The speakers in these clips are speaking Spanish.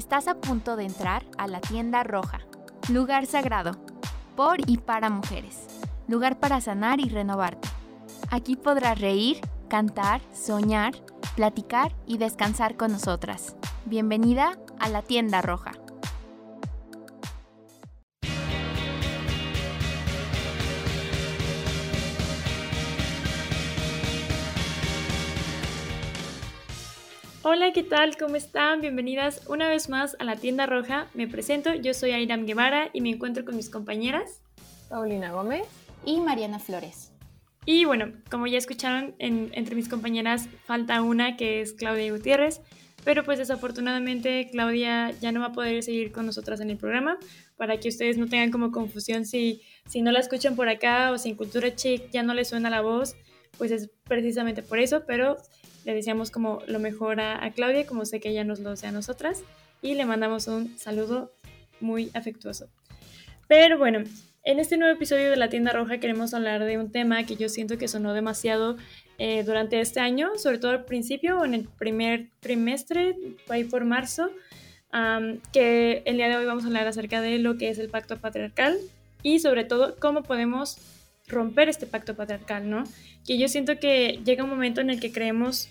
Estás a punto de entrar a la tienda roja, lugar sagrado, por y para mujeres, lugar para sanar y renovarte. Aquí podrás reír, cantar, soñar, platicar y descansar con nosotras. Bienvenida a la tienda roja. Hola, ¿qué tal? ¿Cómo están? Bienvenidas una vez más a la tienda roja. Me presento, yo soy Airam Guevara y me encuentro con mis compañeras Paulina Gómez y Mariana Flores. Y bueno, como ya escucharon, entre mis compañeras falta una que es Claudia Gutiérrez, pero pues desafortunadamente Claudia ya no va a poder seguir con nosotras en el programa para que ustedes no tengan como confusión si, si no la escuchan por acá o si en Cultura Chic ya no les suena la voz, pues es precisamente por eso, pero le deseamos como lo mejor a, Claudia, como sé que ella nos lo desea a nosotras, y le mandamos un saludo muy afectuoso. Pero bueno, en este nuevo episodio de La Tienda Roja queremos hablar de un tema que yo siento que sonó demasiado eh, durante este año, sobre todo al principio o en el primer trimestre, ahí por marzo, que el día de hoy vamos a hablar acerca de lo que es el pacto patriarcal y sobre todo cómo podemos romper este pacto patriarcal, ¿no? Que yo siento que llega un momento en el que creemos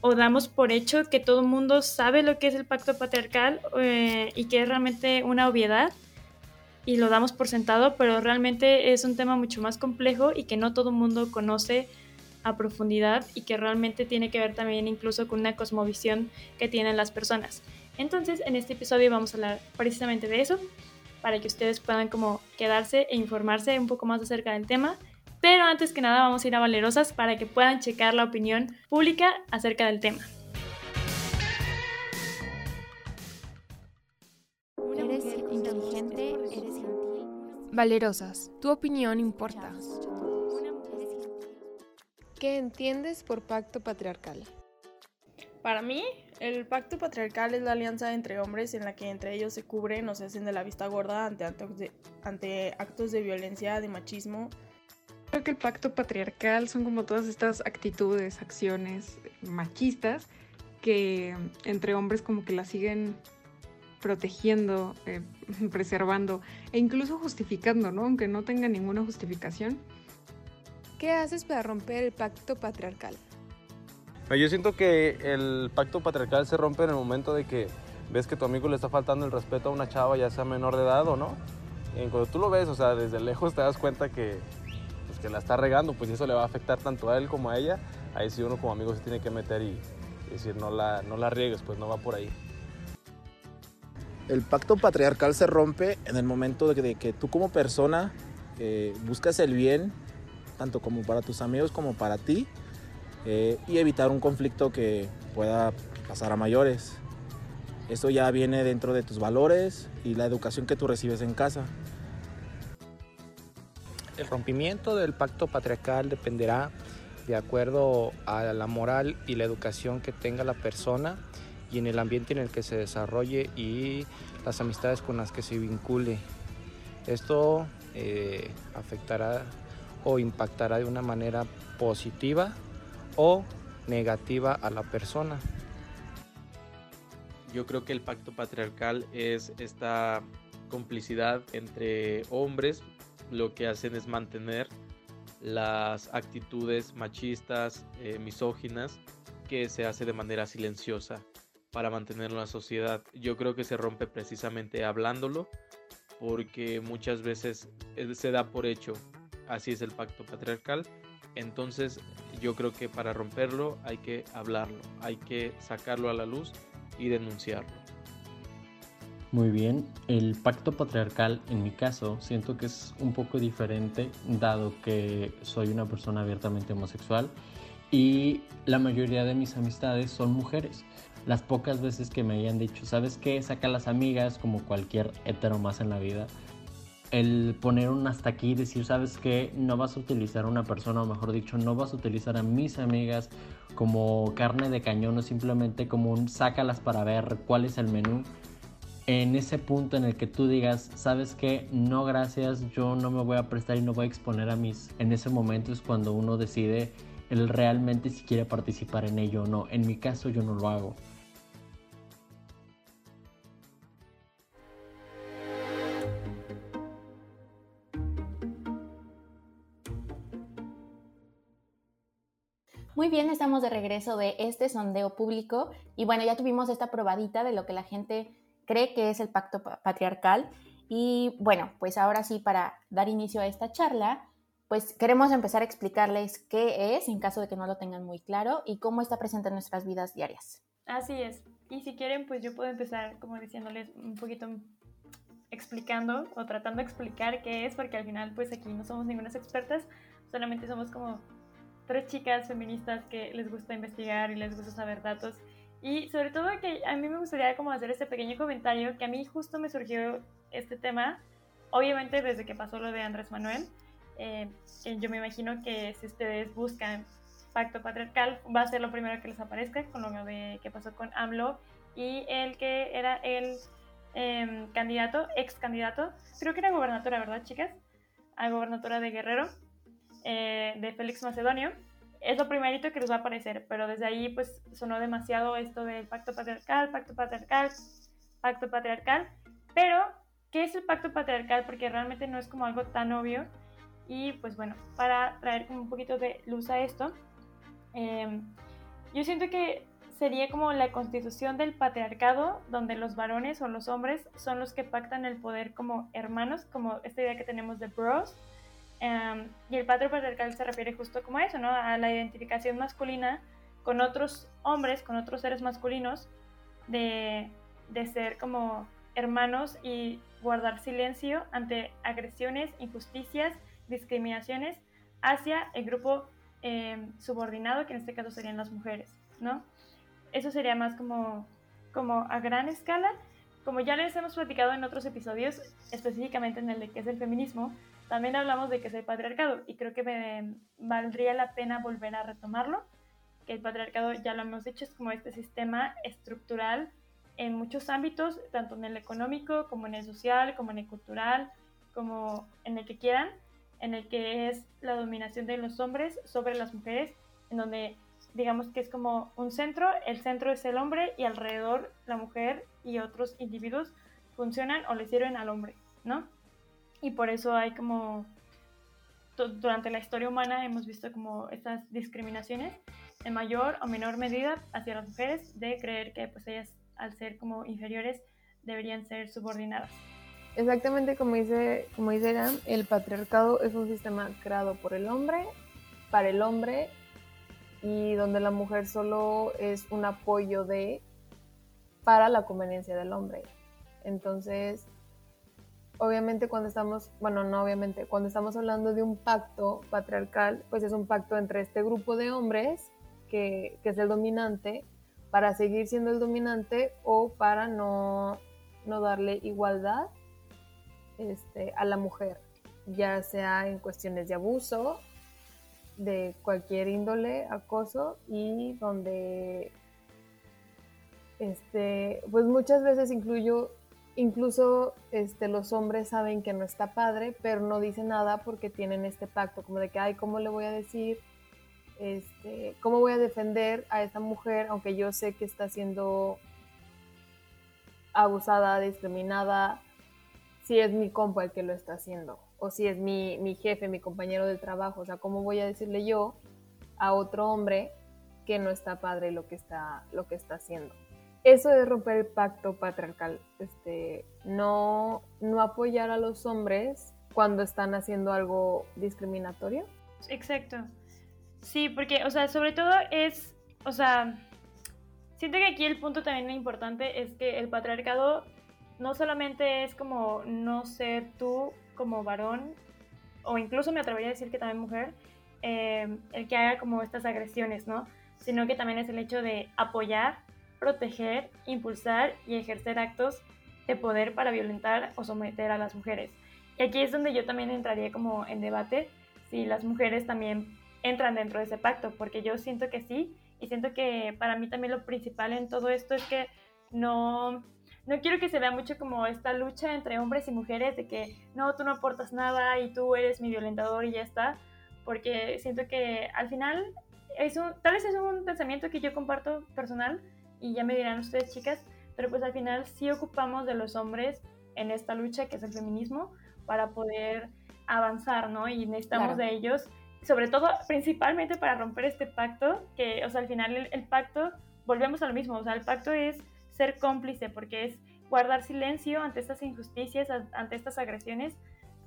o damos por hecho que todo el mundo sabe lo que es el pacto patriarcal eh, y que es realmente una obviedad y lo damos por sentado, pero realmente es un tema mucho más complejo y que no todo el mundo conoce a profundidad y que realmente tiene que ver también incluso con una cosmovisión que tienen las personas. Entonces, en este episodio vamos a hablar precisamente de eso para que ustedes puedan como quedarse e informarse un poco más acerca del tema. Pero antes que nada vamos a ir a Valerosas para que puedan checar la opinión pública acerca del tema. Eres inteligente, eres gentil. Valerosas, tu opinión importa. ¿Qué entiendes por pacto patriarcal? Para mí, el pacto patriarcal es la alianza entre hombres en la que entre ellos se cubren o se hacen de la vista gorda ante actos de, ante actos de violencia, de machismo. Creo que el pacto patriarcal son como todas estas actitudes, acciones machistas que entre hombres como que las siguen protegiendo, eh, preservando e incluso justificando, ¿no? Aunque no tenga ninguna justificación. ¿Qué haces para romper el pacto patriarcal? Yo siento que el pacto patriarcal se rompe en el momento de que ves que tu amigo le está faltando el respeto a una chava, ya sea menor de edad o no. Y cuando tú lo ves, o sea, desde lejos te das cuenta que, pues, que la está regando, pues eso le va a afectar tanto a él como a ella. Ahí sí uno como amigo se tiene que meter y, decir, no la, no la riegues, pues no va por ahí. El pacto patriarcal se rompe en el momento de que, tú como persona eh, buscas el bien, tanto como para tus amigos como para ti, eh, y evitar un conflicto que pueda pasar a mayores. Esto ya viene dentro de tus valores y la educación que tú recibes en casa. El rompimiento del pacto patriarcal dependerá de acuerdo a la moral y la educación que tenga la persona y en el ambiente en el que se desarrolle y las amistades con las que se vincule. Esto eh, afectará o impactará de una manera positiva o negativa a la persona. Yo creo que el pacto patriarcal es esta complicidad entre hombres, lo que hacen es mantener las actitudes machistas, eh, misóginas, que se hace de manera silenciosa para mantener la sociedad. Yo creo que se rompe precisamente hablándolo, porque muchas veces eh, se da por hecho, así es el pacto patriarcal, entonces yo creo que para romperlo hay que hablarlo, hay que sacarlo a la luz y denunciarlo. Muy bien, el pacto patriarcal en mi caso siento que es un poco diferente dado que soy una persona abiertamente homosexual y la mayoría de mis amistades son mujeres. Las pocas veces que me hayan dicho, ¿sabes qué? Saca las amigas como cualquier hetero más en la vida el poner un hasta aquí decir, sabes que no vas a utilizar a una persona, o mejor dicho, no vas a utilizar a mis amigas como carne de cañón o simplemente como un sácalas para ver cuál es el menú. En ese punto en el que tú digas, sabes que no gracias, yo no me voy a prestar y no voy a exponer a mis. En ese momento es cuando uno decide el realmente si quiere participar en ello o no. En mi caso yo no lo hago. Muy bien, estamos de regreso de este sondeo público y bueno, ya tuvimos esta probadita de lo que la gente cree que es el pacto patriarcal y bueno, pues ahora sí, para dar inicio a esta charla, pues queremos empezar a explicarles qué es, en caso de que no lo tengan muy claro, y cómo está presente en nuestras vidas diarias. Así es. Y si quieren, pues yo puedo empezar como diciéndoles un poquito explicando o tratando de explicar qué es, porque al final pues aquí no somos ninguna expertas, solamente somos como tres chicas feministas que les gusta investigar y les gusta saber datos. Y sobre todo que a mí me gustaría como hacer este pequeño comentario que a mí justo me surgió este tema, obviamente desde que pasó lo de Andrés Manuel, eh, yo me imagino que si ustedes buscan pacto patriarcal va a ser lo primero que les aparezca con lo de que pasó con AMLO y el que era el em, candidato, ex candidato, creo que era gobernadora, ¿verdad chicas? A gobernadora de Guerrero eh, de Félix Macedonio. Es lo primerito que les va a aparecer, pero desde ahí pues sonó demasiado esto del pacto patriarcal, pacto patriarcal, pacto patriarcal. Pero, ¿qué es el pacto patriarcal? Porque realmente no es como algo tan obvio. Y pues bueno, para traer un poquito de luz a esto, em, yo siento que sería como la constitución del patriarcado, donde los varones o los hombres son los que pactan el poder como hermanos, como esta idea que tenemos de bros, Em, y el patrón patriarcal se refiere justo como a eso, ¿no? A la identificación masculina con otros hombres, con otros seres masculinos, de, de ser como hermanos y guardar silencio ante agresiones, injusticias, discriminaciones hacia el grupo em, subordinado, que en este caso serían las mujeres, ¿no? Eso sería más como, como a gran escala. Como ya les hemos platicado en otros episodios, específicamente en el de qué es el feminismo, también hablamos de que es el patriarcado y creo que me valdría la pena volver a retomarlo, que el patriarcado, ya lo hemos dicho, es como este sistema estructural en muchos ámbitos, tanto en el económico como en el social, como en el cultural, como en el que quieran, en el que es la dominación de los hombres sobre las mujeres, en donde digamos que es como un centro, el centro es el hombre y alrededor la mujer y otros individuos funcionan o le sirven al hombre, ¿no? Y por eso hay como durante la historia humana hemos visto como estas discriminaciones en mayor o menor medida hacia las mujeres de creer que pues ellas al ser como inferiores deberían ser subordinadas. Exactamente como dice, como dice el patriarcado es un sistema creado por el hombre, para el hombre, y donde la mujer solo es un apoyo de, para la conveniencia del hombre. Entonces, obviamente cuando estamos, bueno, no obviamente, cuando estamos hablando de un pacto patriarcal, pues es un pacto entre este grupo de hombres, que, es el dominante, para seguir siendo el dominante o para no, darle igualdad este, a la mujer, ya sea en cuestiones de abuso, de cualquier índole, acoso, y donde este, pues muchas veces incluyo incluso este, los hombres saben que no está padre, pero no dicen nada porque tienen este pacto, como de que, ay, ¿cómo le voy a decir? Este, ¿Cómo voy a defender a esta mujer, aunque yo sé que está siendo abusada, discriminada, si es mi compa el que lo está haciendo? O si es mi, mi jefe, mi compañero de trabajo. O sea, ¿cómo voy a decirle yo a otro hombre que no está padre lo que está, lo que está haciendo? Eso es romper el pacto patriarcal, este, no, no apoyar a los hombres cuando están haciendo algo discriminatorio. Exacto. Sí, porque, o sea, sobre todo es, o sea, siento que aquí el punto también importante es que el patriarcado no solamente es como no ser tú como varón, o incluso me atrevería a decir que también mujer, eh, el que haga como estas agresiones, ¿no? Sino que también es el hecho de apoyar proteger, impulsar y ejercer actos de poder para violentar o someter a las mujeres. Y aquí es donde yo también entraría como en debate si las mujeres también entran dentro de ese pacto, porque yo siento que sí, y siento que para mí también lo principal en todo esto es que no, no quiero que se vea mucho como esta lucha entre hombres y mujeres de que no, tú no aportas nada y tú eres mi violentador y ya está, porque siento que al final es un, tal vez es un pensamiento que yo comparto personal, y ya me dirán ustedes chicas, pero pues al final sí ocupamos de los hombres en esta lucha que es el feminismo para poder avanzar, ¿no? Y necesitamos de ellos sobre todo, principalmente para romper este pacto, que, o sea, al final el, el pacto, volvemos a lo mismo, o sea, el pacto es ser cómplice, porque es guardar silencio ante estas injusticias, ante estas agresiones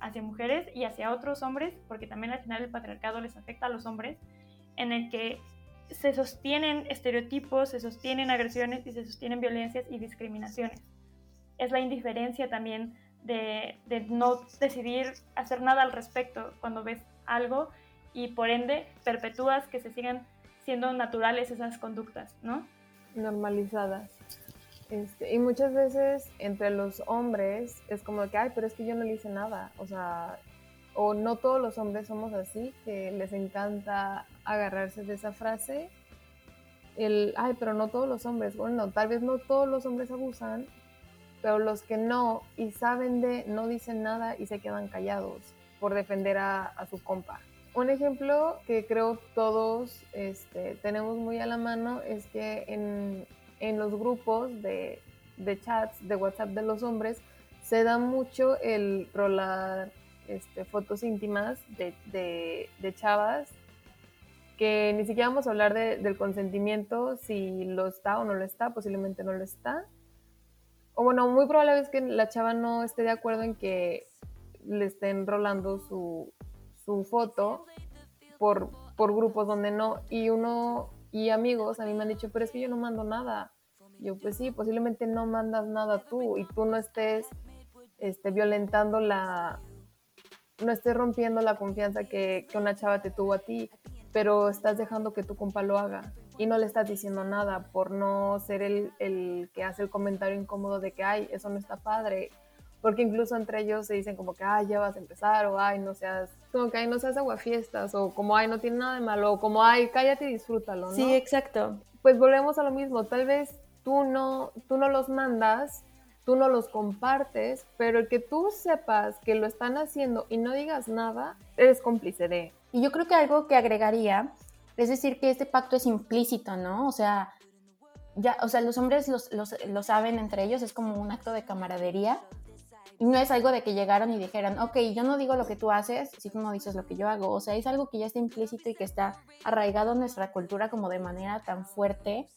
hacia mujeres y hacia otros hombres, porque también al final el patriarcado les afecta a los hombres, en el que se sostienen estereotipos, se sostienen agresiones y se sostienen violencias y discriminaciones. Es la indiferencia también de, no decidir hacer nada al respecto cuando ves algo y por ende perpetúas que se sigan siendo naturales esas conductas, ¿no? Normalizadas. Este, y muchas veces entre los hombres es como que, ay, pero es que yo no le hice nada. O sea, o no todos los hombres somos así, que les encanta agarrarse de esa frase. El, ay, pero no todos los hombres. Bueno, tal vez no todos los hombres abusan, pero los que no y saben de, no dicen nada y se quedan callados por defender a, a su compa. Un ejemplo que creo todos este, tenemos muy a la mano es que en, en los grupos de, de, chats de WhatsApp de los hombres se da mucho el rolar este, fotos íntimas de, de, chavas que ni siquiera vamos a hablar de, del consentimiento, si lo está o no lo está, posiblemente no lo está. O bueno, muy probable es que la chava no esté de acuerdo en que le estén rolando su, su foto por, por grupos donde no. Y uno y amigos a mí me han dicho, pero es que yo no mando nada. Yo, pues sí, posiblemente no mandas nada tú y tú no estés este, violentando la, no estés rompiendo la confianza que, que, una chava te tuvo a ti, pero estás dejando que tu compa lo haga y no le estás diciendo nada por no ser el, el que hace el comentario incómodo de que, ay, eso no está padre. Porque incluso entre ellos se dicen como que, ay, ya vas a empezar, o ay, no seas, como que, ay, no seas aguafiestas, o como, ay, no tiene nada de malo, o como, ay, cállate y disfrútalo, ¿no? Sí, exacto. Pues volvemos a lo mismo, tal vez tú no, tú no los mandas, tú no los compartes, pero el que tú sepas que lo están haciendo y no digas nada, eres cómplice de. Y yo creo que algo que agregaría es decir que este pacto es implícito, ¿no? O sea, ya, o sea, los hombres los, los, lo saben entre ellos, es como un acto de camaradería. No es algo de que llegaron y dijeran, ok, yo no digo lo que tú haces si tú no dices lo que yo hago. O sea, es algo que ya está implícito y que está arraigado en nuestra cultura como de manera tan fuerte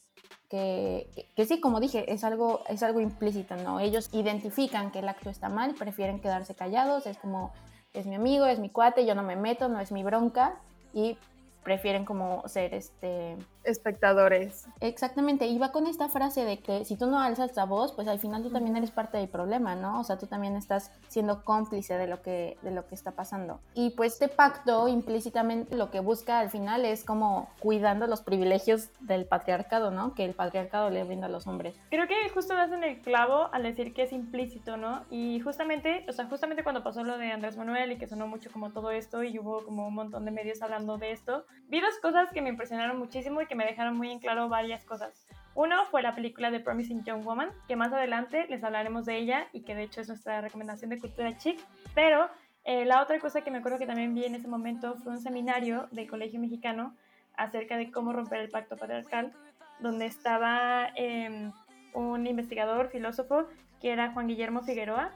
que, que, que, sí, como dije, es algo, es algo implícito, ¿no? Ellos identifican que el acto está mal, prefieren quedarse callados, es como, es mi amigo, es mi cuate, yo no me meto, no es mi bronca, y prefieren como ser este espectadores. Exactamente, y va con esta frase de que si tú no alzas la voz, pues al final tú también eres parte del problema, ¿no? O sea, tú también estás siendo cómplice de lo que de lo que está pasando. Y pues este pacto implícitamente lo que busca al final es como cuidando los privilegios del patriarcado, ¿no? Que el patriarcado le brinda a los hombres. Creo que justo das en el clavo al decir que es implícito, ¿no? Y justamente, o sea, justamente cuando pasó lo de Andrés Manuel y que sonó mucho como todo esto y hubo como un montón de medios hablando de esto, vi dos cosas que me impresionaron muchísimo y que me dejaron muy en claro varias cosas. Uno fue la película de Promising Young Woman, que más adelante les hablaremos de ella y que de hecho es nuestra recomendación de cultura chic. Pero eh, la otra cosa que me acuerdo que también vi en ese momento fue un seminario del Colegio Mexicano acerca de cómo romper el pacto patriarcal, donde estaba eh, un investigador, filósofo, que era Juan Guillermo Figueroa,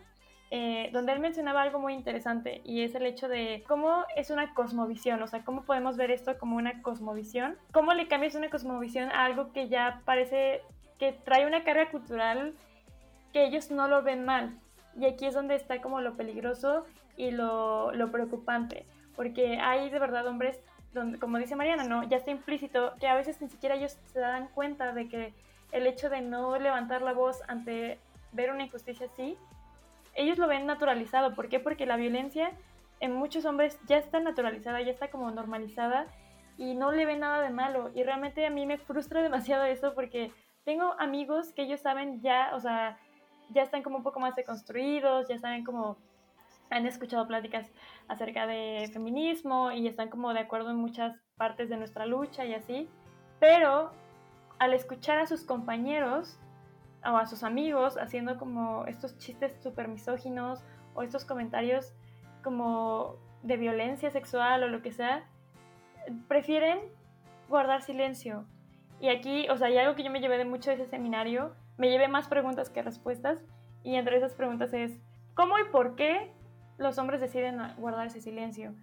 eh, donde él mencionaba algo muy interesante y es el hecho de cómo es una cosmovisión, o sea, cómo podemos ver esto como una cosmovisión, cómo le cambias una cosmovisión a algo que ya parece que trae una carga cultural que ellos no lo ven mal. Y aquí es donde está como lo peligroso y lo, lo preocupante, porque hay de verdad hombres donde, como dice Mariana, ¿no? Ya está implícito que a veces ni siquiera ellos se dan cuenta de que el hecho de no levantar la voz ante ver una injusticia así ellos lo ven naturalizado. ¿Por qué? Porque la violencia en muchos hombres ya está naturalizada, ya está como normalizada y no le ven nada de malo. Y realmente a mí me frustra demasiado eso porque tengo amigos que ellos saben ya, o sea, ya están como un poco más deconstruidos, ya saben como han escuchado pláticas acerca de feminismo y están como de acuerdo en muchas partes de nuestra lucha y así, pero al escuchar a sus compañeros o a sus amigos haciendo como estos chistes súper misóginos o estos comentarios como de violencia sexual o lo que sea, prefieren guardar silencio. Y aquí, o sea, hay algo que yo me llevé de mucho de ese seminario, me llevé más preguntas que respuestas, y entre esas preguntas es, ¿cómo y por qué los hombres deciden guardar ese silencio?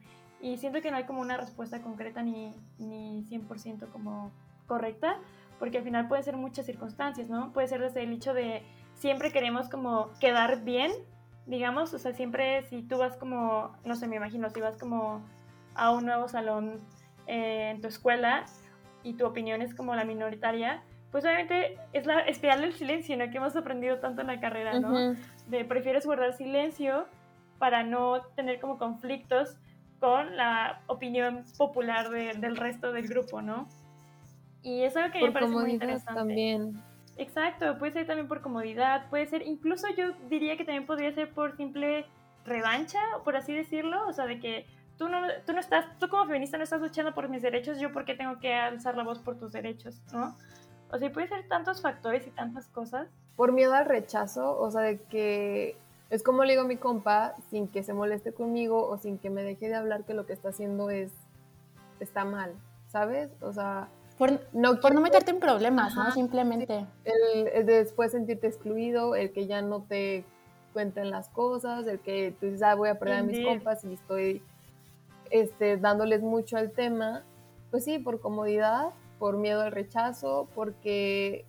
Y siento que no hay como una respuesta concreta ni, ni 100% como correcta, porque al final puede ser muchas circunstancias, ¿no? Puede ser desde el hecho de siempre queremos como quedar bien, digamos, o sea, siempre si tú vas como, no sé, me imagino, si vas como a un nuevo salón eh, en tu escuela y tu opinión es como la minoritaria, pues obviamente es la espiral del silencio, ¿no? Que hemos aprendido tanto en la carrera, ¿no? De prefieres guardar silencio para no tener como conflictos con la opinión popular del resto del grupo, ¿no? Y eso es algo que me parece muy interesante. también. Exacto, puede ser también por comodidad, puede ser, incluso yo diría que también podría ser por simple revancha, por así decirlo, o sea, de que tú no, tú no estás, tú como feminista no estás luchando por mis derechos, yo por qué tengo que alzar la voz por tus derechos, ¿no? O sea, puede ser tantos factores y tantas cosas. Por miedo al rechazo, o sea, de que es como le digo a mi compa, sin que se moleste conmigo o sin que me deje de hablar que lo que está haciendo es, está mal, ¿sabes? O sea... Por no, por no meterte en problemas, ¿no? Simplemente. El, después sentirte excluido, el que ya no te cuenten las cosas, el que tú dices, ah, voy a perder a mis compas y estoy este, dándoles mucho al tema. Pues sí, por comodidad, por miedo al rechazo, porque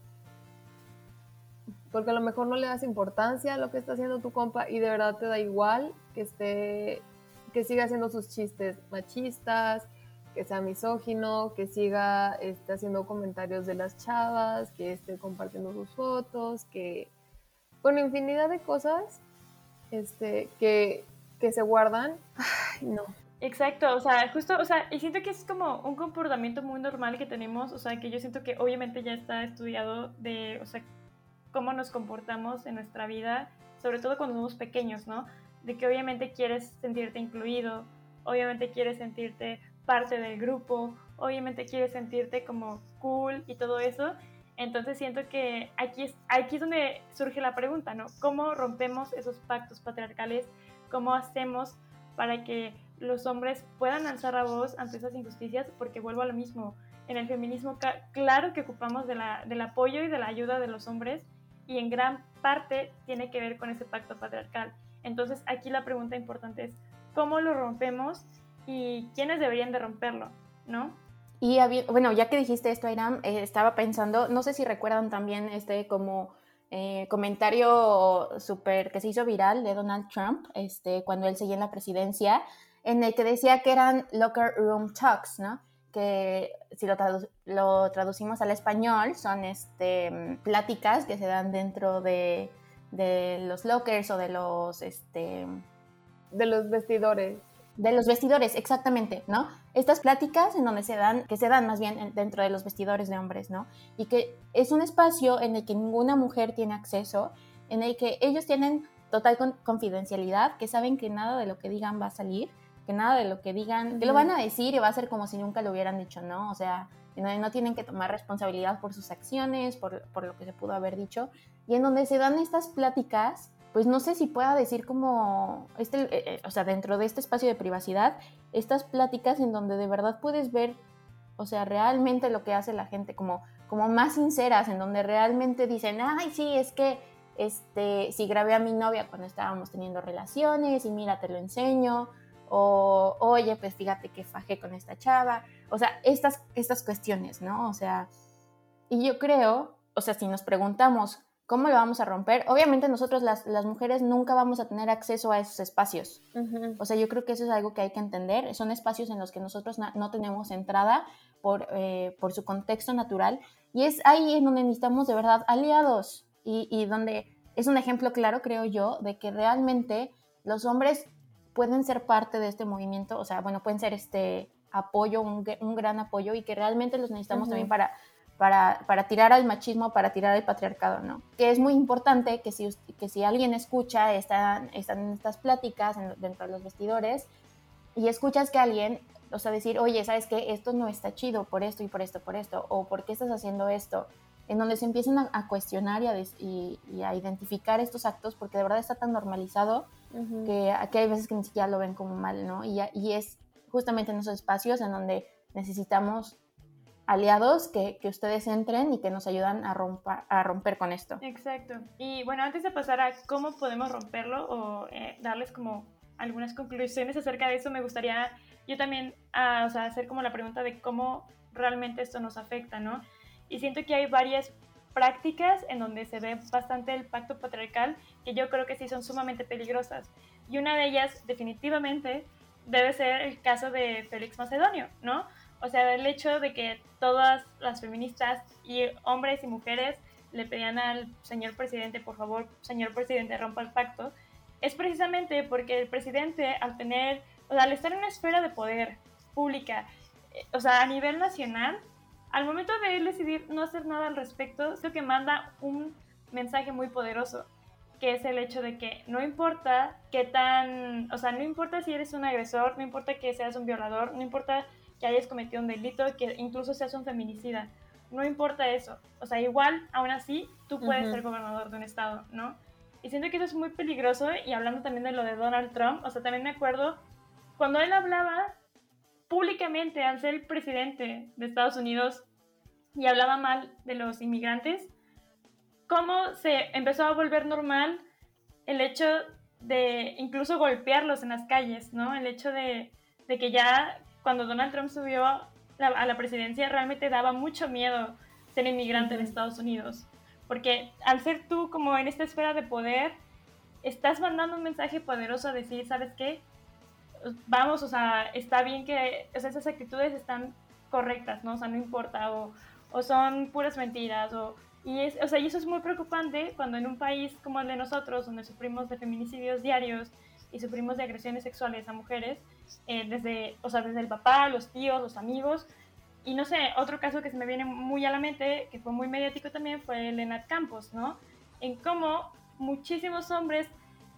porque a lo mejor no le das importancia a lo que está haciendo tu compa y de verdad te da igual que esté que siga haciendo sus chistes machistas, que sea misógino, que siga esté haciendo comentarios de las chavas, que esté compartiendo sus fotos, que con infinidad de cosas este que, que se guardan. Ay, no. Exacto, o sea, justo, o sea, y siento que es como un comportamiento muy normal que tenemos, o sea, que yo siento que obviamente ya está estudiado de, o sea, cómo nos comportamos en nuestra vida, sobre todo cuando somos pequeños, ¿no? De que obviamente quieres sentirte incluido, obviamente quieres sentirte parte del grupo, obviamente quieres sentirte como cool y todo eso. Entonces siento que aquí es, aquí es donde surge la pregunta, ¿no? ¿Cómo rompemos esos pactos patriarcales? ¿Cómo hacemos para que los hombres puedan alzar la voz ante esas injusticias, porque vuelvo a lo mismo, en el feminismo claro que ocupamos de del apoyo y de la ayuda de los hombres y en gran parte tiene que ver con ese pacto patriarcal. Entonces aquí la pregunta importante es, ¿cómo lo rompemos y quiénes deberían de romperlo? ¿No? Y bueno, ya que dijiste esto, Airam, eh, estaba pensando, no sé si recuerdan también este como eh, comentario súper que se hizo viral de Donald Trump, este, cuando él seguía en la presidencia, en el que decía que eran locker room talks, ¿no? Que si lo, lo traducimos al español son este, pláticas que se dan dentro de, de los lockers o de los... Este, de los vestidores. De los vestidores, exactamente, ¿no? Estas pláticas en donde se dan, que se dan más bien dentro de los vestidores de hombres, ¿no? Y que es un espacio en el que ninguna mujer tiene acceso, en el que ellos tienen total confidencialidad, que saben que nada de lo que digan va a salir, que nada de lo que digan, que lo van a decir y va a ser como si nunca lo hubieran dicho, ¿no? O sea, no, no tienen que tomar responsabilidad por sus acciones, por, por lo que se pudo haber dicho, y en donde se dan estas pláticas pues no sé si pueda decir como, este, eh, eh, o sea, dentro de este espacio de privacidad, estas pláticas en donde de verdad puedes ver, o sea, realmente lo que hace la gente, como, como más sinceras, en donde realmente dicen, ay, sí, es que, este, si grabé a mi novia cuando estábamos teniendo relaciones y mira, te lo enseño, o, oye, pues fíjate que fajé con esta chava, o sea, estas, estas cuestiones, ¿no? O sea, y yo creo, o sea, si nos preguntamos, ¿Cómo lo vamos a romper? Obviamente nosotros las, mujeres nunca vamos a tener acceso a esos espacios. O sea, yo creo que eso es algo que hay que entender. Son espacios en los que nosotros no tenemos entrada por, eh, por, su contexto natural. Y es ahí en donde necesitamos de verdad aliados y, y, donde es un ejemplo claro, creo yo, de que realmente los hombres pueden ser parte de este movimiento. O sea, bueno, pueden ser este apoyo, un, un gran apoyo y que realmente los necesitamos también para para, para, tirar al machismo, para tirar al patriarcado, ¿no? Que es muy importante que si, que si alguien escucha, están, están en estas pláticas dentro de los vestidores, y escuchas que alguien, o sea, decir, oye, ¿sabes qué? Esto no está chido por esto y por esto, por esto, o ¿por qué estás haciendo esto? En donde se empiezan a, cuestionar y a, y, a, identificar estos actos, porque de verdad está tan normalizado que, que, hay veces que ni siquiera lo ven como mal, ¿no? Y, y es justamente en esos espacios en donde necesitamos aliados que, que, ustedes entren y que nos ayudan a, romper, a romper con esto. Exacto. Y bueno, antes de pasar a cómo podemos romperlo o eh, darles como algunas conclusiones acerca de eso, me gustaría yo también a o sea, hacer como la pregunta de cómo realmente esto nos afecta, ¿no? Y siento que hay varias prácticas en donde se ve bastante el pacto patriarcal que yo creo que sí son sumamente peligrosas. Y una de ellas definitivamente debe ser el caso de Félix Macedonio, ¿no? O sea, el hecho de que todas las feministas y hombres y mujeres le pedían al señor presidente, por favor, señor presidente, rompa el pacto, es precisamente porque el presidente, al tener, o sea, al estar en una esfera de poder pública, eh, o sea, a nivel nacional, al momento de él decidir no hacer nada al respecto, creo que manda un mensaje muy poderoso, que es el hecho de que no importa qué tan, o sea, no importa si eres un agresor, no importa que seas un violador, no importa que hayas cometido un delito, que incluso seas un feminicida, no importa eso, o sea, igual, aún así, tú puedes ser gobernador de un estado, ¿no? Y siento que eso es muy peligroso y hablando también de lo de Donald Trump, o sea, también me acuerdo cuando él hablaba públicamente al ser el presidente de Estados Unidos y hablaba mal de los inmigrantes, cómo se empezó a volver normal el hecho de incluso golpearlos en las calles, ¿no? El hecho de, que ya cuando Donald Trump subió a la presidencia realmente daba mucho miedo ser inmigrante en Estados Unidos, porque al ser tú como en esta esfera de poder, estás mandando un mensaje poderoso a decir, ¿sabes qué? vamos, o sea, está bien que esas actitudes están correctas, ¿no? O sea, no importa, o, o son puras mentiras, o, y, es, o sea, y eso es muy preocupante cuando en un país como el de nosotros, donde sufrimos de feminicidios diarios y sufrimos de agresiones sexuales a mujeres, eh, desde, o sea, desde el papá, los tíos, los amigos, y no sé, otro caso que se me viene muy a la mente, que fue muy mediático también, fue el de Nat Campos, ¿no? En cómo muchísimos hombres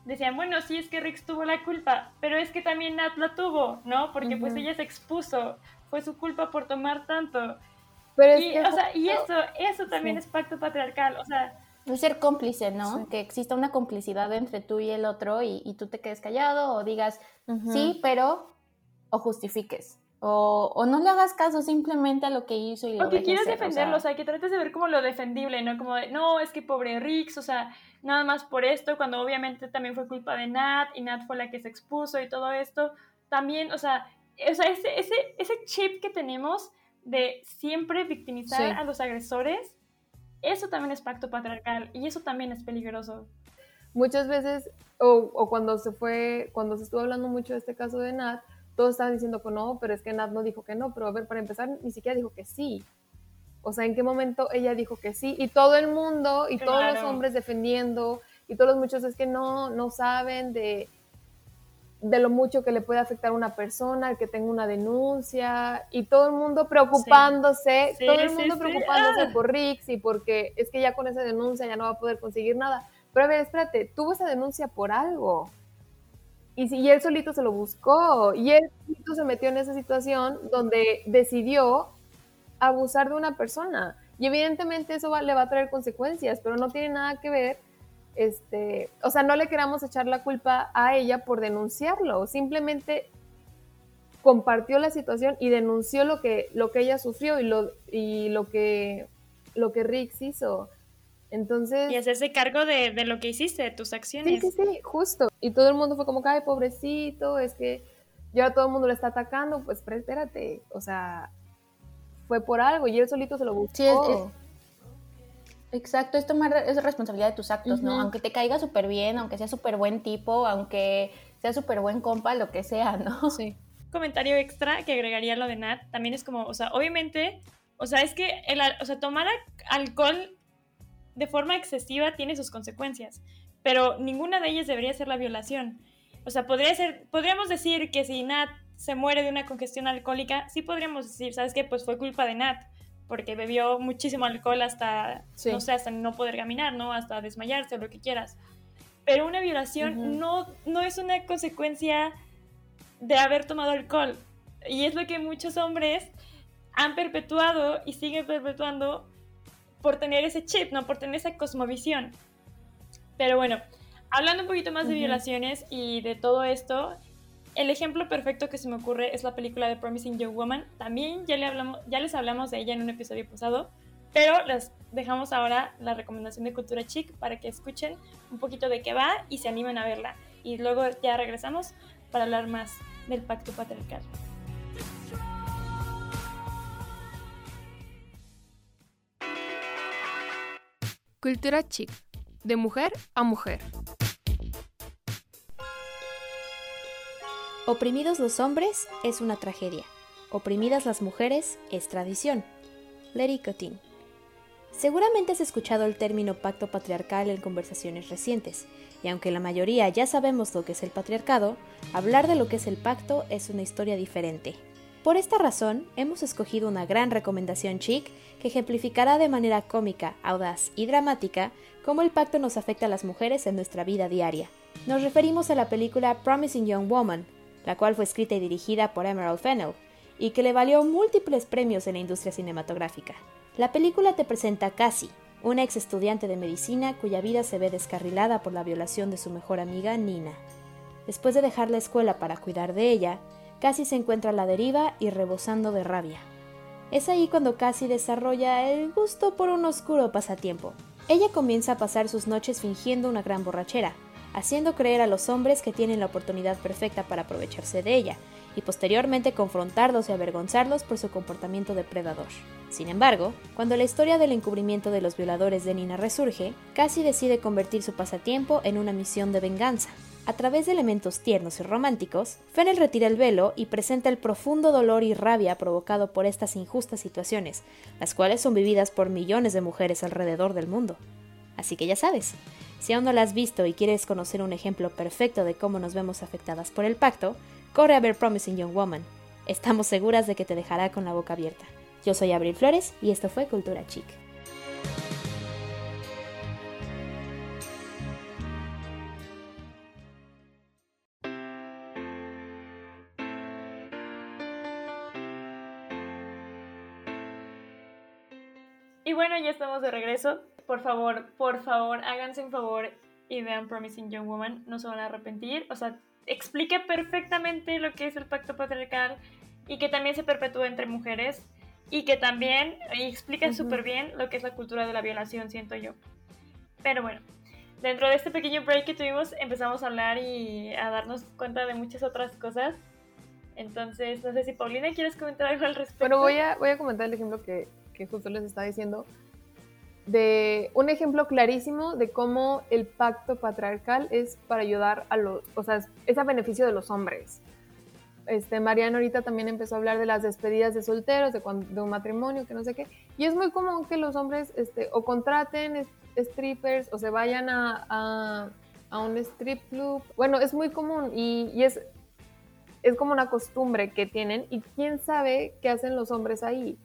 decían, bueno, sí es que Rix tuvo la culpa, pero es que también Nat la tuvo, ¿no? Porque pues ella se expuso, fue su culpa por tomar tanto. Pero y, o sea, y eso, eso también es pacto patriarcal, o sea... Es ser cómplice, ¿no? Que exista una complicidad entre tú y el otro y, tú te quedes callado o digas, sí, pero, o justifiques. O, o, no le hagas caso simplemente a lo que hizo y lo O que quieras defenderlo, o sea, que trates de ver como lo defendible, ¿no? Como de, no, es que pobre Rix, o sea, nada más por esto, cuando obviamente también fue culpa de Nat y Nat fue la que se expuso y todo esto. También, o sea, o sea ese, ese, ese chip que tenemos de siempre victimizar a los agresores, eso también es pacto patriarcal y eso también es peligroso. Muchas veces, o, o cuando se fue, cuando se estuvo hablando mucho de este caso de Nat, todos estaban diciendo que no, pero es que Nat no dijo que no, pero a ver, para empezar, ni siquiera dijo que sí. O sea, ¿en qué momento ella dijo que sí? Y todo el mundo, y todos los hombres defendiendo, y todos los muchos es que no, no saben de, de lo mucho que le puede afectar a una persona, el que tenga una denuncia, y todo el mundo preocupándose, todo el mundo preocupándose ah. por Rix y porque es que ya con esa denuncia ya no va a poder conseguir nada. Pero a ver, espérate, tuvo esa denuncia por algo. Y, él solito se lo buscó y él solito se metió en esa situación donde decidió abusar de una persona. Y evidentemente eso le va a traer consecuencias, pero no tiene nada que ver, este, o sea, no le queramos echar la culpa a ella por denunciarlo, simplemente compartió la situación y denunció lo que, lo que ella sufrió y lo, y lo que, lo que Rix hizo. Entonces... Y hacerse cargo de, de, lo que hiciste, de tus acciones. Sí, sí, sí, justo. Y todo el mundo fue como, ay, pobrecito, es que ya todo el mundo le está atacando, pues pero espérate, o sea, fue por algo y él solito se lo buscó. Sí, Exacto, es tomar es responsabilidad de tus actos, ¿no? Aunque te caiga súper bien, aunque sea súper buen tipo, aunque sea súper buen compa, lo que sea, ¿no? Sí. Comentario extra que agregaría lo de Nat, también es como, o sea, obviamente, o sea, es que el, o sea, tomar alcohol de forma excesiva tiene sus consecuencias, pero ninguna de ellas debería ser la violación. O sea, podría ser, podríamos decir que si Nat se muere de una congestión alcohólica, sí podríamos decir, ¿sabes qué? Pues fue culpa de Nat, porque bebió muchísimo alcohol hasta, no sé, hasta no poder caminar, ¿no? Hasta desmayarse o lo que quieras. Pero una violación no, no es una consecuencia de haber tomado alcohol. Y es lo que muchos hombres han perpetuado y siguen perpetuando por tener ese chip, ¿no? Por tener esa cosmovisión. Pero bueno, hablando un poquito más de violaciones y de todo esto, el ejemplo perfecto que se me ocurre es la película de Promising Young Woman. También ya, ya les hablamos de ella en un episodio pasado, pero les dejamos ahora la recomendación de Cultura Chic para que escuchen un poquito de qué va y se animen a verla. Y luego ya regresamos para hablar más del pacto patriarcal. Cultura chic, de mujer a mujer. Oprimidos los hombres es una tragedia. Oprimidas las mujeres es tradición. Lady Cotin. Seguramente has escuchado el término pacto patriarcal en conversaciones recientes, y aunque la mayoría ya sabemos lo que es el patriarcado, hablar de lo que es el pacto es una historia diferente. Por esta razón, hemos escogido una gran recomendación chic que ejemplificará de manera cómica, audaz y dramática cómo el pacto nos afecta a las mujeres en nuestra vida diaria. Nos referimos a la película Promising Young Woman, la cual fue escrita y dirigida por Emerald Fennell, y que le valió múltiples premios en la industria cinematográfica. La película te presenta a Cassie, una ex estudiante de medicina cuya vida se ve descarrilada por la violación de su mejor amiga Nina. Después de dejar la escuela para cuidar de ella, Cassie se encuentra a la deriva y rebosando de rabia. Es ahí cuando Cassie desarrolla el gusto por un oscuro pasatiempo. Ella comienza a pasar sus noches fingiendo una gran borrachera, haciendo creer a los hombres que tienen la oportunidad perfecta para aprovecharse de ella, y posteriormente confrontarlos y avergonzarlos por su comportamiento depredador. Sin embargo, cuando la historia del encubrimiento de los violadores de Nina resurge, Cassie decide convertir su pasatiempo en una misión de venganza, a través de elementos tiernos y románticos, Fennel retira el velo y presenta el profundo dolor y rabia provocado por estas injustas situaciones, las cuales son vividas por millones de mujeres alrededor del mundo. Así que ya sabes, si aún no la has visto y quieres conocer un ejemplo perfecto de cómo nos vemos afectadas por el pacto, corre a ver Promising Young Woman. Estamos seguras de que te dejará con la boca abierta. Yo soy Abril Flores y esto fue Cultura Chic. Bueno, ya estamos de regreso. Por favor, por favor, háganse un favor y vean Promising Young Woman. No se van a arrepentir. O sea, explica perfectamente lo que es el pacto patriarcal y que también se perpetúa entre mujeres y que también explica súper bien lo que es la cultura de la violación, siento yo. Pero bueno, dentro de este pequeño break que tuvimos empezamos a hablar y a darnos cuenta de muchas otras cosas. Entonces, no sé si Paulina quieres comentar algo al respecto. Bueno, voy a, voy a comentar el ejemplo que, que justo les estaba diciendo de un ejemplo clarísimo de cómo el pacto patriarcal es para ayudar a los, o sea, es a beneficio de los hombres. Este, Mariana ahorita también empezó a hablar de las despedidas de solteros, de, de un matrimonio, que no sé qué. Y es muy común que los hombres este, o contraten strippers o se vayan a, a, a, un strip club. Bueno, es muy común y, y es, es como una costumbre que tienen. Y quién sabe qué hacen los hombres ahí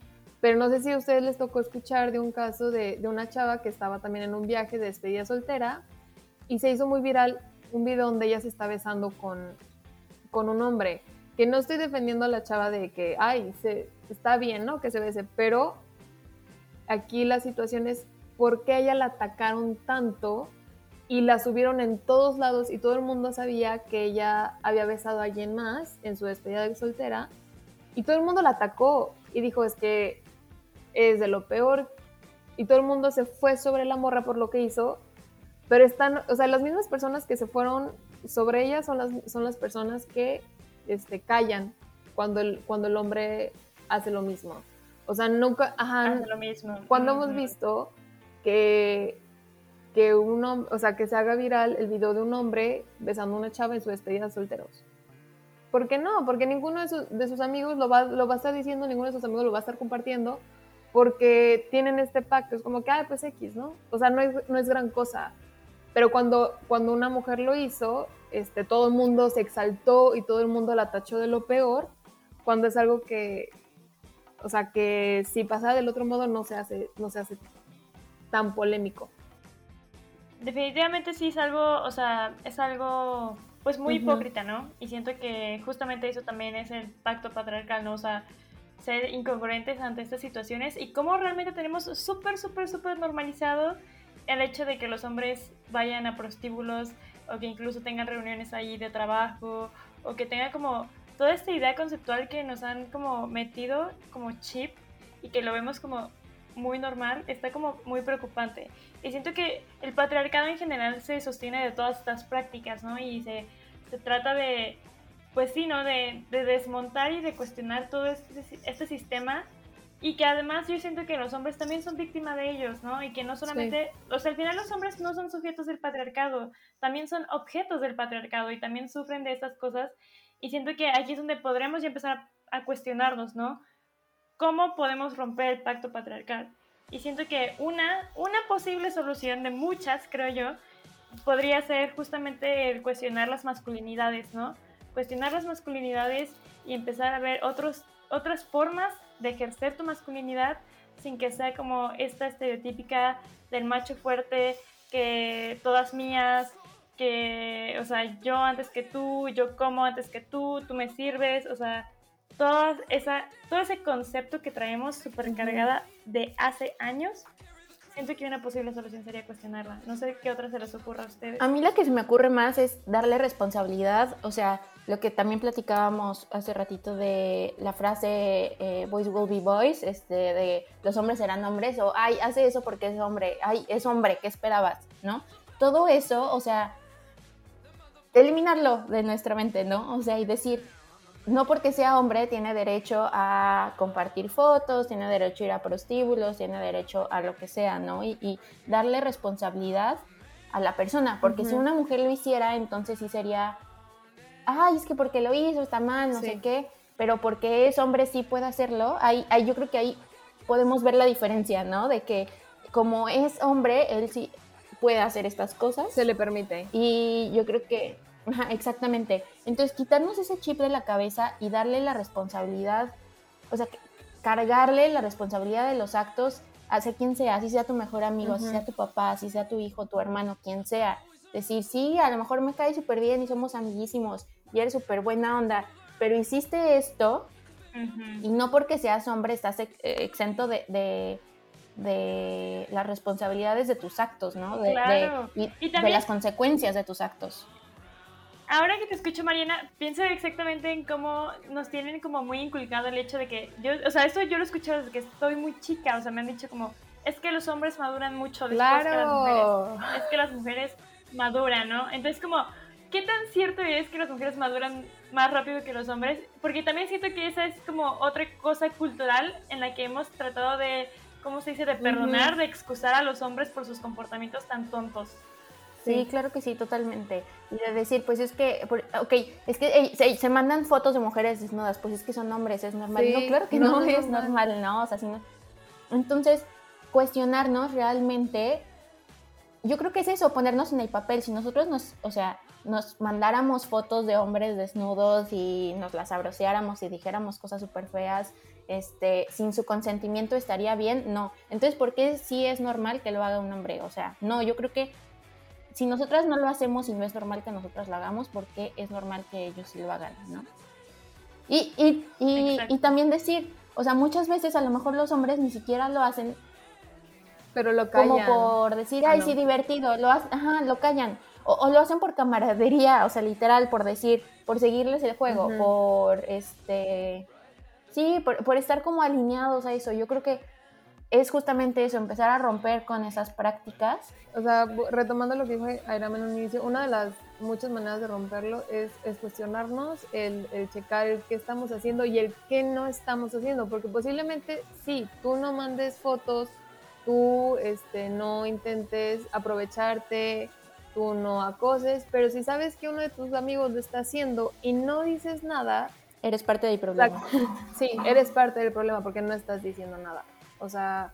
pero no sé si a ustedes les tocó escuchar de un caso de, de, una chava que estaba también en un viaje de despedida soltera y se hizo muy viral un video donde ella se está besando con, con un hombre. Que no estoy defendiendo a la chava de que, ay, se, está bien, ¿no? Que se bese, pero aquí la situación es por qué ella la atacaron tanto y la subieron en todos lados y todo el mundo sabía que ella había besado a alguien más en su despedida de soltera y todo el mundo la atacó y dijo, es que es de lo peor y todo el mundo se fue sobre la morra por lo que hizo, pero están, o sea, las mismas personas que se fueron sobre ella son las, son las personas que este, callan cuando el, cuando el hombre hace lo mismo. O sea, nunca, ajá, hace lo mismo. Cuando hemos visto que, que un o sea, que se haga viral el video de un hombre besando a una chava en su despedida de solteros. ¿Por qué no? Porque ninguno de sus, de sus amigos lo va, lo va a estar diciendo, ninguno de sus amigos lo va a estar compartiendo, porque tienen este pacto, es como que, ah, pues X, ¿no? O sea, no es, no es gran cosa. Pero cuando, cuando una mujer lo hizo, este, todo el mundo se exaltó y todo el mundo la tachó de lo peor, cuando es algo que, o sea, que si pasa del otro modo no se hace, no se hace tan polémico. Definitivamente sí es algo, o sea, es algo pues muy uh -huh. hipócrita, ¿no? Y siento que justamente eso también es el pacto patriarcal, ¿no? O sea, ser incongruentes ante estas situaciones y cómo realmente tenemos súper, súper, súper normalizado el hecho de que los hombres vayan a prostíbulos o que incluso tengan reuniones ahí de trabajo o que tengan como toda esta idea conceptual que nos han como metido como chip y que lo vemos como muy normal, está como muy preocupante. Y siento que el patriarcado en general se sostiene de todas estas prácticas, ¿no? Y se, se trata de pues sí, ¿no? De, de desmontar y de cuestionar todo este, este, sistema y que además yo siento que los hombres también son víctimas de ellos, ¿no? Y que no solamente, o sea, al final los hombres no son sujetos del patriarcado, también son objetos del patriarcado y también sufren de estas cosas y siento que aquí es donde podremos ya empezar a, cuestionarnos, ¿no? ¿Cómo podemos romper el pacto patriarcal? Y siento que una, una posible solución de muchas, creo yo, podría ser justamente el cuestionar las masculinidades, ¿no? Cuestionar las masculinidades y empezar a ver otros, otras formas de ejercer tu masculinidad sin que sea como esta estereotípica del macho fuerte, que todas mías, que, o sea, yo antes que tú, yo como antes que tú, tú me sirves, o sea, toda esa, todo ese concepto que traemos supercargada de hace años, siento que una posible solución sería cuestionarla. No sé qué otra se les ocurra a ustedes. A mí la que se me ocurre más es darle responsabilidad, o sea, lo que también platicábamos hace ratito de la frase eh, boys will be boys, este, de los hombres serán hombres, o ay, hace eso porque es hombre, ay, es hombre, ¿qué esperabas? ¿No? Todo eso, o sea, eliminarlo de nuestra mente, ¿no? O sea, y decir, no porque sea hombre tiene derecho a compartir fotos, tiene derecho a ir a prostíbulos, tiene derecho a lo que sea, ¿no? Y, darle responsabilidad a la persona, porque si una mujer lo hiciera, entonces sí sería, ay, es que porque lo hizo está mal, no sé qué, pero porque es hombre sí puede hacerlo, ahí, ahí yo creo que ahí podemos ver la diferencia, ¿no? De que como es hombre, él sí puede hacer estas cosas. Se le permite. Y yo creo que exactamente. Entonces, quitarnos ese chip de la cabeza y darle la responsabilidad, o sea, cargarle la responsabilidad de los actos hacia quien sea, si sea tu mejor amigo, si sea tu papá, si sea tu hijo, tu hermano, quien sea. Decir, sí, a lo mejor me cae súper bien y somos amiguísimos y eres súper buena onda, pero hiciste esto y no porque seas hombre estás exento de, de, las responsabilidades de tus actos, ¿no? De, y de las consecuencias de tus actos ahora que te escucho, Mariana, pienso exactamente en cómo nos tienen como muy inculcado el hecho de que yo, o sea, esto yo lo he escuchado desde que estoy muy chica, o sea, me han dicho como, es que los hombres maduran mucho después que las mujeres, es que las mujeres maduran, ¿no? Entonces como, ¿qué tan cierto es que las mujeres maduran más rápido que los hombres? Porque también siento que esa es como otra cosa cultural en la que hemos tratado de, ¿cómo se dice?, de perdonar, de excusar a los hombres por sus comportamientos tan tontos. Sí, claro que sí, totalmente. Y de decir, pues es que, ok, es que se, mandan fotos de mujeres desnudas, pues es que son hombres, es normal. no, claro que no, es normal. ¿no? O sea, si no... Entonces, cuestionarnos realmente, yo creo que es eso, ponernos en el papel. Si nosotros nos, o sea, nos mandáramos fotos de hombres desnudos y nos las abroceáramos y dijéramos cosas súper feas, este, sin su consentimiento estaría bien, no. Entonces, ¿por qué sí es normal que lo haga un hombre? O sea, no, yo creo que si nosotras no lo hacemos y no es normal que nosotras lo hagamos, ¿por qué es normal que ellos sí lo hagan, no? Y, y, y, también decir, o sea, muchas veces a lo mejor los hombres ni siquiera lo hacen. Pero lo callan. Como por decir, ay, sí, divertido, lo ajá, lo callan. O, lo hacen por camaradería, o sea, literal, por decir, por seguirles el juego, por este. Sí, por, por estar como alineados a eso. Yo creo que es justamente eso, empezar a romper con esas prácticas. O sea, retomando lo que dijo Airam en un inicio, una de las muchas maneras de romperlo es, cuestionarnos, el, checar el qué estamos haciendo y el qué no estamos haciendo, porque posiblemente sí, tú no mandes fotos, tú este, no intentes aprovecharte, tú no acoses, pero si sabes que uno de tus amigos lo está haciendo y no dices nada, eres parte del problema. Sí, eres parte del problema porque no estás diciendo nada. O sea,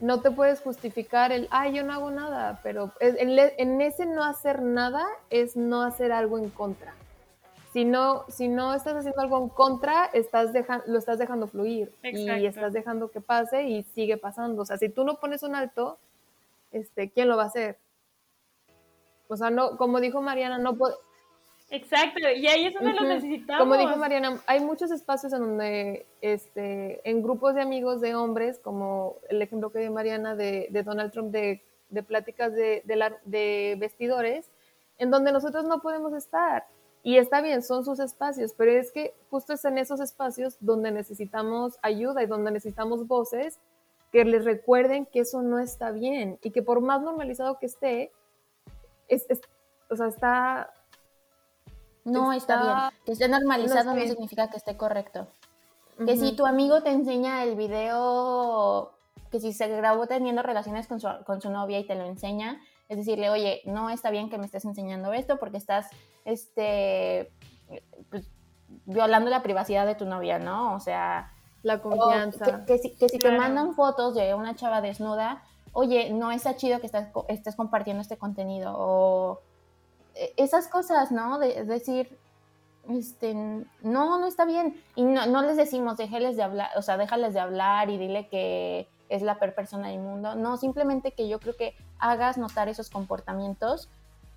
no te puedes justificar el, ay, yo no hago nada, pero en, ese no hacer nada es no hacer algo en contra. Si no, si no estás haciendo algo en contra, estás lo estás dejando fluir y estás dejando que pase y sigue pasando. O sea, si tú no pones un alto, este, ¿quién lo va a hacer? O sea, no, como dijo Mariana, no Exacto, y ahí es donde lo necesitamos. Como dijo Mariana, hay muchos espacios en donde, este, en grupos de amigos de hombres, como el ejemplo que dio Mariana de, Donald Trump de, pláticas de, de, vestidores, en donde nosotros no podemos estar. Y está bien, son sus espacios, pero es que justo es en esos espacios donde necesitamos ayuda y donde necesitamos voces que les recuerden que eso no está bien y que por más normalizado que esté, es, o sea, está no está, bien. Que esté normalizado no, significa que esté correcto. Que si tu amigo te enseña el video, que si se grabó teniendo relaciones con su, con su novia y te lo enseña, es decirle, oye, no está bien que me estés enseñando esto porque estás, este, pues, violando la privacidad de tu novia, ¿no? O sea... La confianza. Que, si, que si te mandan fotos de una chava desnuda, oye, no está chido que estás, estés compartiendo este contenido. O esas cosas, ¿no? De, decir, este, no, no está bien. Y no, no les decimos, déjales de hablar, o sea, déjales de hablar y dile que es la peor persona del mundo. No, simplemente que yo creo que hagas notar esos comportamientos,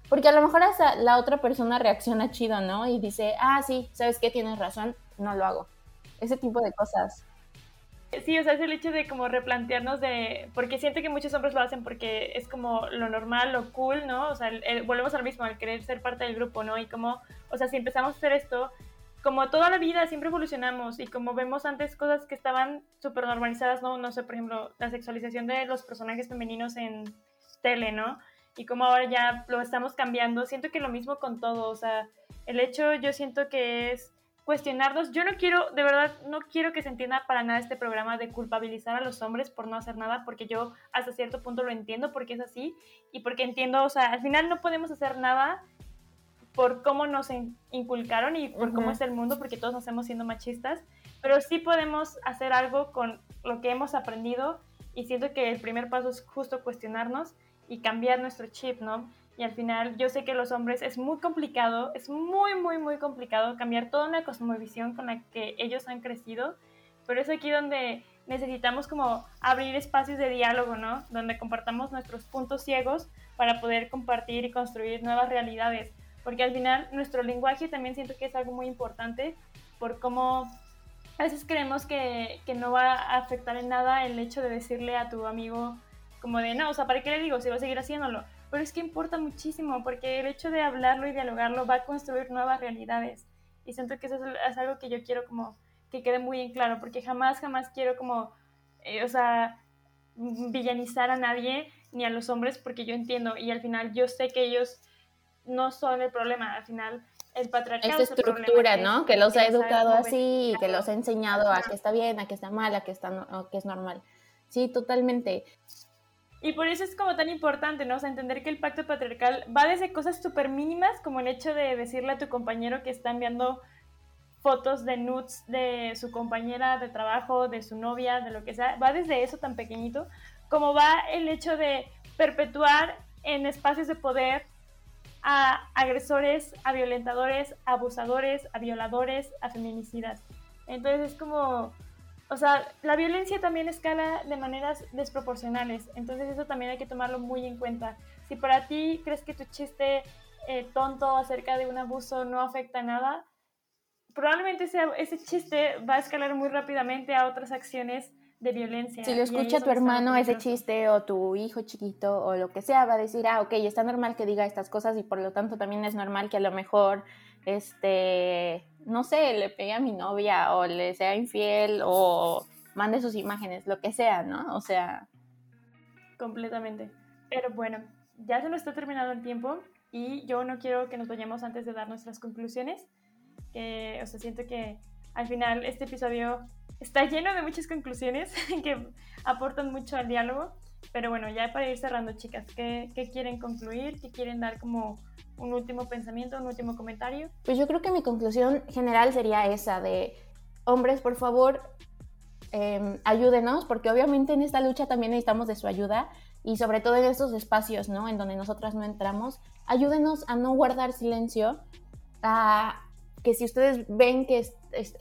porque a lo mejor hasta la otra persona reacciona chido, ¿no? Y dice, ah, sí, sabes qué, tienes razón, no lo hago. Ese tipo de cosas. Sí, o sea, es el hecho de como replantearnos de, porque siento que muchos hombres lo hacen porque es como lo normal, lo cool, ¿no? O sea, volvemos al mismo, al querer ser parte del grupo, ¿no? Y como, o sea, si empezamos a hacer esto, como toda la vida siempre evolucionamos y como vemos antes cosas que estaban súper normalizadas, ¿no? No sé, por ejemplo, la sexualización de los personajes femeninos en tele, ¿no? Y como ahora ya lo estamos cambiando, siento que lo mismo con todo, o sea, el hecho yo siento que es cuestionarnos, yo no quiero, de verdad, no quiero que se entienda para nada este programa de culpabilizar a los hombres por no hacer nada, porque yo hasta cierto punto lo entiendo, porque es así, y porque entiendo, o sea, al final no podemos hacer nada por cómo nos inculcaron y por cómo es el mundo, porque todos nacemos siendo machistas, pero sí podemos hacer algo con lo que hemos aprendido y siento que el primer paso es justo cuestionarnos y cambiar nuestro chip, ¿no? Y al final yo sé que los hombres es muy complicado, es muy, muy, muy complicado cambiar toda una cosmovisión con la que ellos han crecido, pero es aquí donde necesitamos como abrir espacios de diálogo, ¿no? Donde compartamos nuestros puntos ciegos para poder compartir y construir nuevas realidades porque al final nuestro lenguaje también siento que es algo muy importante por cómo a veces creemos que, que, no va a afectar en nada el hecho de decirle a tu amigo como de, no, o sea, ¿para qué le digo si va a seguir haciéndolo? Pero es que importa muchísimo porque el hecho de hablarlo y dialogarlo va a construir nuevas realidades. Y siento que eso es, algo que yo quiero como que quede muy en claro, porque jamás, jamás quiero como, eh, o sea, villanizar a nadie ni a los hombres porque yo entiendo y al final yo sé que ellos no son el problema, al final el patriarcado Esta estructura, ¿no? Que, los ha educado así y que los ha enseñado a que está bien, a que está mal, a que, está, que es normal. Sí, totalmente. Y por eso es como tan importante, ¿no? O sea, entender que el pacto patriarcal va desde cosas súper mínimas, como el hecho de decirle a tu compañero que está enviando fotos de nudes de su compañera de trabajo, de su novia, de lo que sea, va desde eso tan pequeñito, como va el hecho de perpetuar en espacios de poder a agresores, a violentadores, a abusadores, a violadores, a feminicidas. Entonces es como, o sea, la violencia también escala de maneras desproporcionales, entonces eso también hay que tomarlo muy en cuenta. Si para ti crees que tu chiste eh, tonto acerca de un abuso no afecta nada, probablemente ese, ese chiste va a escalar muy rápidamente a otras acciones de violencia. Si lo escucha tu hermano ese chiste o tu hijo chiquito o lo que sea, va a decir, ah, ok, está normal que diga estas cosas y por lo tanto también es normal que a lo mejor, este, no sé, le pegue a mi novia o le sea infiel o mande sus imágenes, lo que sea, ¿no? O sea... Completamente. Pero bueno, ya se nos está terminando el tiempo y yo no quiero que nos vayamos antes de dar nuestras conclusiones. Que, o sea, siento que al final este episodio está lleno de muchas conclusiones que aportan mucho al diálogo. Pero bueno, ya para ir cerrando, chicas, ¿qué, quieren concluir? ¿Qué quieren dar como un último pensamiento, un último comentario? Pues yo creo que mi conclusión general sería esa de, hombres, por favor, em, ayúdenos, porque obviamente en esta lucha también necesitamos de su ayuda y sobre todo en estos espacios, ¿no? En donde nosotras no entramos, ayúdenos a no guardar silencio, a que si ustedes ven que es,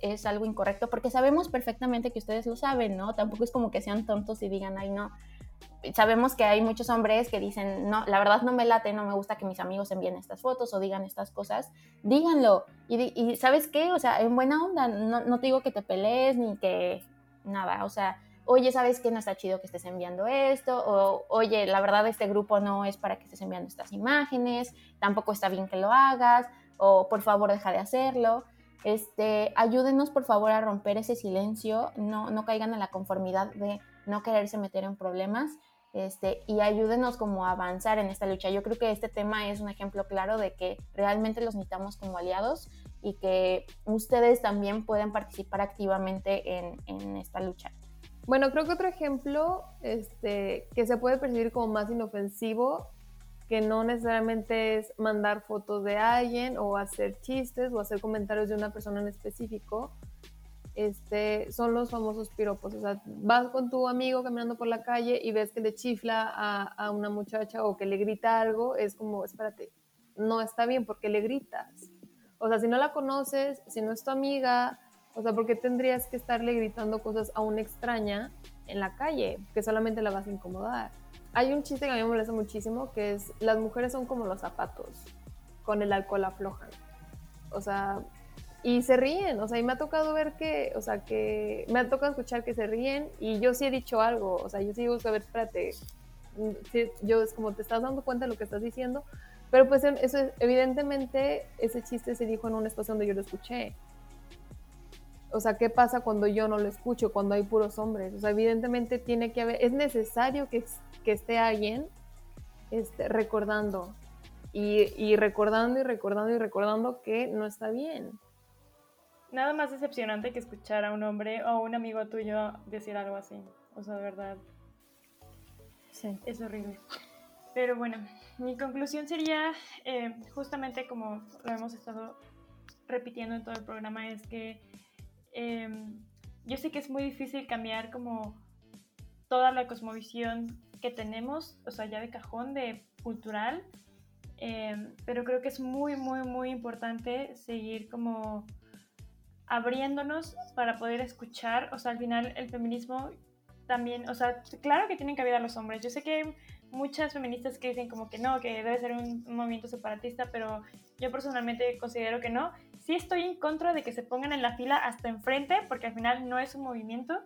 es, algo incorrecto, porque sabemos perfectamente que ustedes lo saben, ¿no? Tampoco es como que sean tontos y digan, ay, no. Sabemos que hay muchos hombres que dicen, no, la verdad no me late, no me gusta que mis amigos envíen estas fotos o digan estas cosas. Díganlo. Y, ¿sabes qué? O sea, en buena onda, no, no te digo que te pelees ni que nada, o sea, oye, ¿sabes qué? No está chido que estés enviando esto, o oye, la verdad este grupo no es para que estés enviando estas imágenes, tampoco está bien que lo hagas, o por favor deja de hacerlo. Este, ayúdenos por favor a romper ese silencio, no, no caigan en la conformidad de no quererse meter en problemas este, y ayúdenos como a avanzar en esta lucha. Yo creo que este tema es un ejemplo claro de que realmente los necesitamos como aliados y que ustedes también pueden participar activamente en, en esta lucha. Bueno, creo que otro ejemplo este, que se puede percibir como más inofensivo, que no necesariamente es mandar fotos de alguien o hacer chistes o hacer comentarios de una persona en específico, este, son los famosos piropos. O sea, vas con tu amigo caminando por la calle y ves que le chifla a, a, una muchacha o que le grita algo, es como, espérate, no está bien porque le gritas. O sea, si no la conoces, si no es tu amiga, o sea, ¿por qué tendrías que estarle gritando cosas a una extraña en la calle? Que solamente la vas a incomodar. Hay un chiste que a mí me molesta muchísimo, que es, las mujeres son como los zapatos, con el alcohol aflojan. O sea, y se ríen, o sea, y me ha tocado ver que, o sea, que me ha tocado escuchar que se ríen y yo sí he dicho algo, o sea, yo sí digo, a ver, espérate, yo es como te estás dando cuenta de lo que estás diciendo, pero pues eso evidentemente ese chiste se dijo en un espacio donde yo lo escuché. O sea, ¿qué pasa cuando yo no lo escucho, cuando hay puros hombres? O sea, evidentemente tiene que haber, es necesario que, que esté alguien este, recordando y, y recordando y recordando y recordando que no está bien nada más decepcionante que escuchar a un hombre o a un amigo tuyo decir algo así. O sea, de verdad. Sí. Es horrible. Pero bueno, mi conclusión sería, eh, justamente como lo hemos estado repitiendo en todo el programa, es que em, yo sé que es muy difícil cambiar como toda la cosmovisión que tenemos, o sea, ya de cajón, de cultural, em, pero creo que es muy, muy, muy importante seguir como abriéndonos para poder escuchar, o sea, al final el feminismo también, o sea, claro que tienen que a los hombres. Yo sé que hay muchas feministas que dicen como que no, que debe ser un, movimiento separatista, pero yo personalmente considero que no. Sí estoy en contra de que se pongan en la fila hasta enfrente, porque al final no es un movimiento,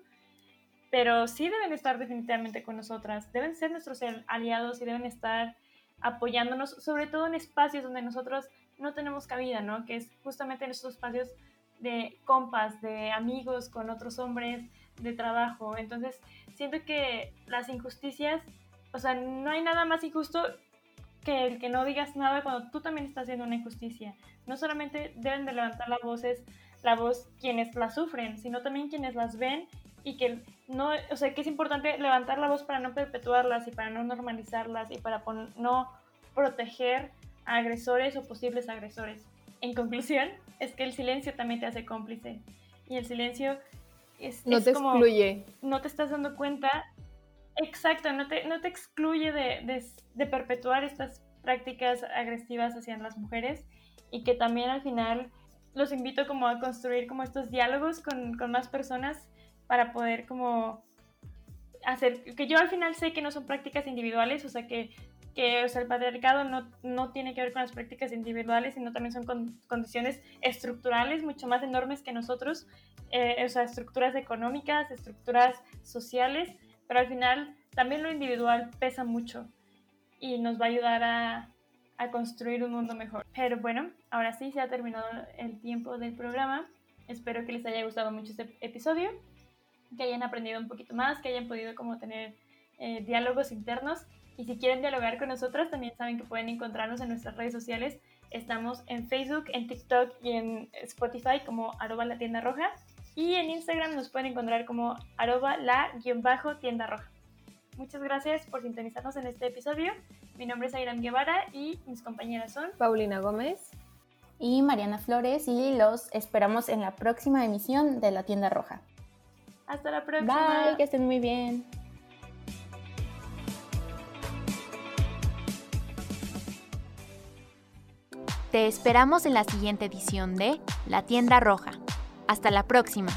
pero sí deben estar definitivamente con nosotras, deben ser nuestros aliados y deben estar apoyándonos, sobre todo en espacios donde nosotros no tenemos cabida, ¿no? Que es justamente en estos espacios de compas, de amigos con otros hombres, de trabajo. Entonces, siento que las injusticias, o sea, no hay nada más injusto que el que no digas nada cuando tú también estás haciendo una injusticia. No solamente deben de levantar la voz, la voz quienes la sufren, sino también quienes las ven y que no, o sea, que es importante levantar la voz para no perpetuarlas y para no normalizarlas y para no proteger a agresores o posibles agresores. En conclusión, es que el silencio también te hace cómplice. Y el silencio es, no te como, excluye. No te estás dando cuenta. Exacto, no te, no te excluye de, de, perpetuar estas prácticas agresivas hacia las mujeres y que también al final los invito como a construir como estos diálogos con, con más personas para poder como hacer, que yo al final sé que no son prácticas individuales, o sea que que o sea, el patriarcado no, no, tiene que ver con las prácticas individuales, sino también son condiciones estructurales mucho más enormes que nosotros, eh, o sea, estructuras económicas, estructuras sociales, pero al final también lo individual pesa mucho y nos va a ayudar a, a construir un mundo mejor. Pero bueno, ahora sí se ha terminado el tiempo del programa. Espero que les haya gustado mucho este episodio, que hayan aprendido un poquito más, que hayan podido como tener eh, diálogos internos y si quieren dialogar con nosotros, también saben que pueden encontrarnos en nuestras redes sociales. Estamos en Facebook, en TikTok y en Spotify como arroba la tienda roja. Y en Instagram nos pueden encontrar como arroba la guion bajo tienda roja. Muchas gracias por sintonizarnos en este episodio. Mi nombre es Airam Guevara y mis compañeras son Paulina Gómez y Mariana Flores y los esperamos en la próxima emisión de La Tienda Roja. Hasta la próxima. Bye, que estén muy bien. Te esperamos en la siguiente edición de La Tienda Roja. Hasta la próxima.